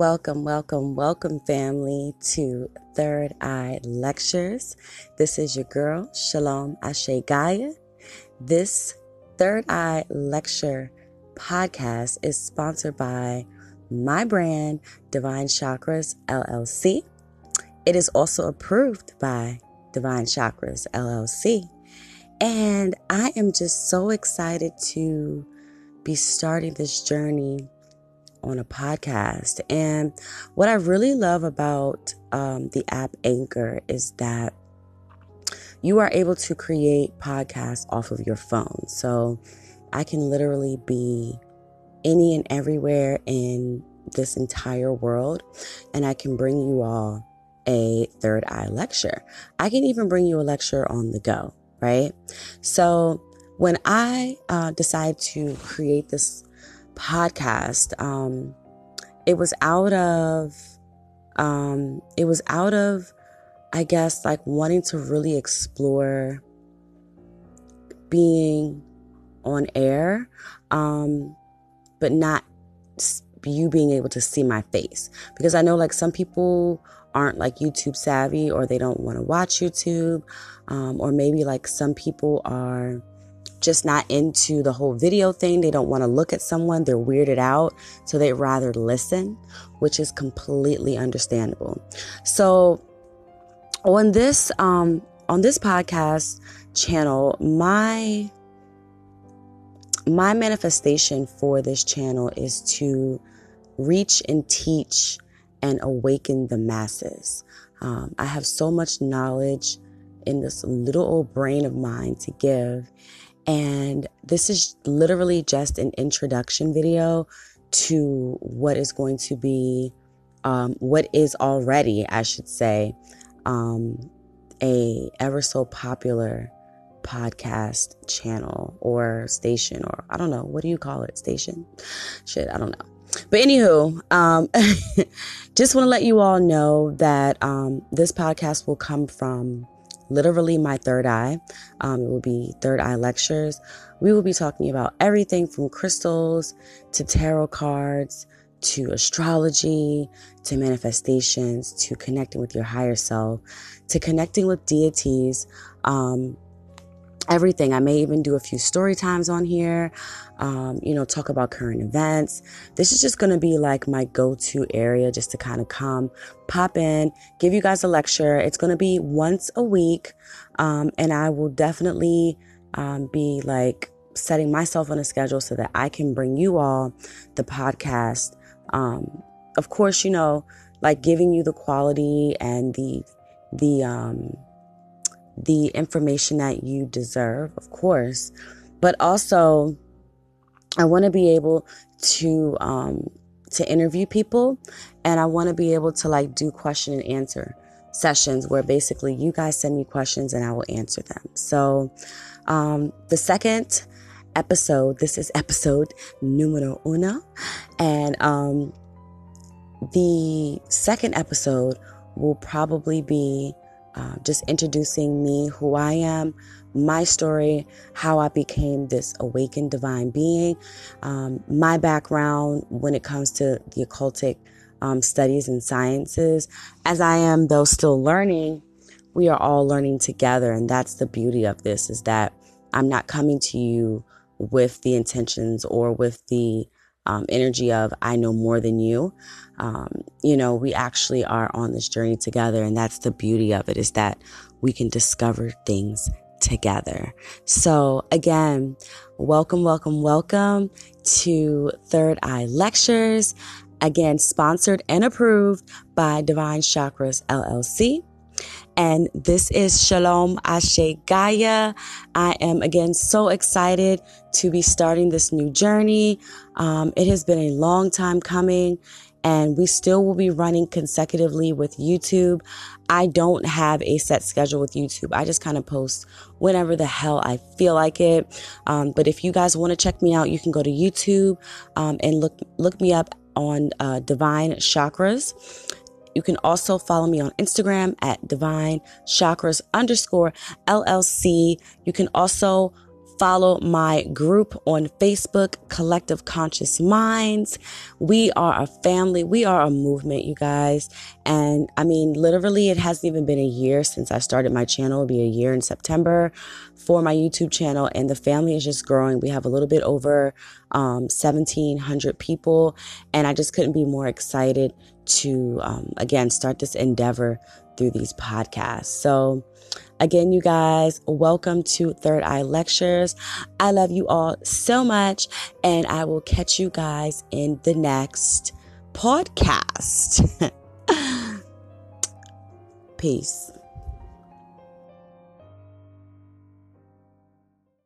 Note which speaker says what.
Speaker 1: Welcome, welcome, welcome, family, to Third Eye Lectures. This is your girl, Shalom Ashe Gaia. This Third Eye Lecture podcast is sponsored by my brand, Divine Chakras LLC. It is also approved by Divine Chakras LLC. And I am just so excited to be starting this journey on a podcast. And what I really love about um, the app Anchor is that you are able to create podcasts off of your phone. So I can literally be any and everywhere in this entire world, and I can bring you all a third eye lecture. I can even bring you a lecture on the go, right? So when I uh, to create this podcast, um, it was out of, um, it was out of, I guess, like wanting to really explore being on air, um, but not you being able to see my face. Because I know, like, some people aren't like YouTube savvy or they don't want to watch YouTube, um, or maybe like some people are just not into the whole video thing. They don't want to look at someone. They're weirded out. So they'd rather listen, which is completely understandable. So on this, um, on this podcast channel, my, my manifestation for this channel is to reach and teach and awaken the masses. Um, I have so much knowledge in this little old brain of mine to give. And this is literally just an introduction video to what is going to be, um, what is already, I should say, um, a ever so popular podcast channel or station, or I don't know, what do you call it? Station? Shit, I don't know. But anywho, um, just want to let you all know that um, this podcast will come from literally my third eye. Um, it will be third eye lectures. We will be talking about everything from crystals to tarot cards to astrology to manifestations to connecting with your higher self to connecting with deities. Um, everything. I may even do a few story times on here, um, you know, talk about current events. This is just going to be like my go to area just to kind of come, pop in, give you guys a lecture. It's going to be once a week. Um, and I will definitely um, be like setting myself on a schedule so that I can bring you all the podcast. Um, of course, you know, like giving you the quality and the, the, um, the information that you deserve, of course, but also I want to be able to um, to interview people, and I want to be able to like do question and answer sessions where basically you guys send me questions and I will answer them. So um, the second episode, this is episode numero uno, and um, the second episode will probably be uh, just introducing me, who I am, my story, how I became this awakened divine being, um, my background when it comes to the occultic um, studies and sciences. As I am, though, still learning, we are all learning together. And that's the beauty of this is that I'm not coming to you with the intentions or with the um, energy of I know more than you. Um, you know, we actually are on this journey together, and that's the beauty of it is that we can discover things together. So again, welcome, welcome, welcome to Third Eye Lectures. Again, sponsored and approved by Divine Chakras LLC. And this is Shalom Ashe Gaia. I am again so excited to be starting this new journey. Um, it has been a long time coming and we still will be running consecutively with YouTube. I don't have a set schedule with YouTube. I just kind of post whenever the hell I feel like it. Um, but if you guys want to check me out, you can go to YouTube um, and look look me up on uh, Divine Chakras. You can also follow me on Instagram at Divine Chakras underscore LLC. You can also follow my group on Facebook, Collective Conscious Minds. We are a family. We are a movement, you guys. And I mean, literally, it hasn't even been a year since I started my channel. It'll be a year in September for my YouTube channel, and the family is just growing. We have a little bit over um, 1,700 people, and I just couldn't be more excited to, um, again, start this endeavor through these podcasts. So, Again, you guys, welcome to Third Eye Lectures. I love you all so much, and I will catch you guys in the next podcast. Peace.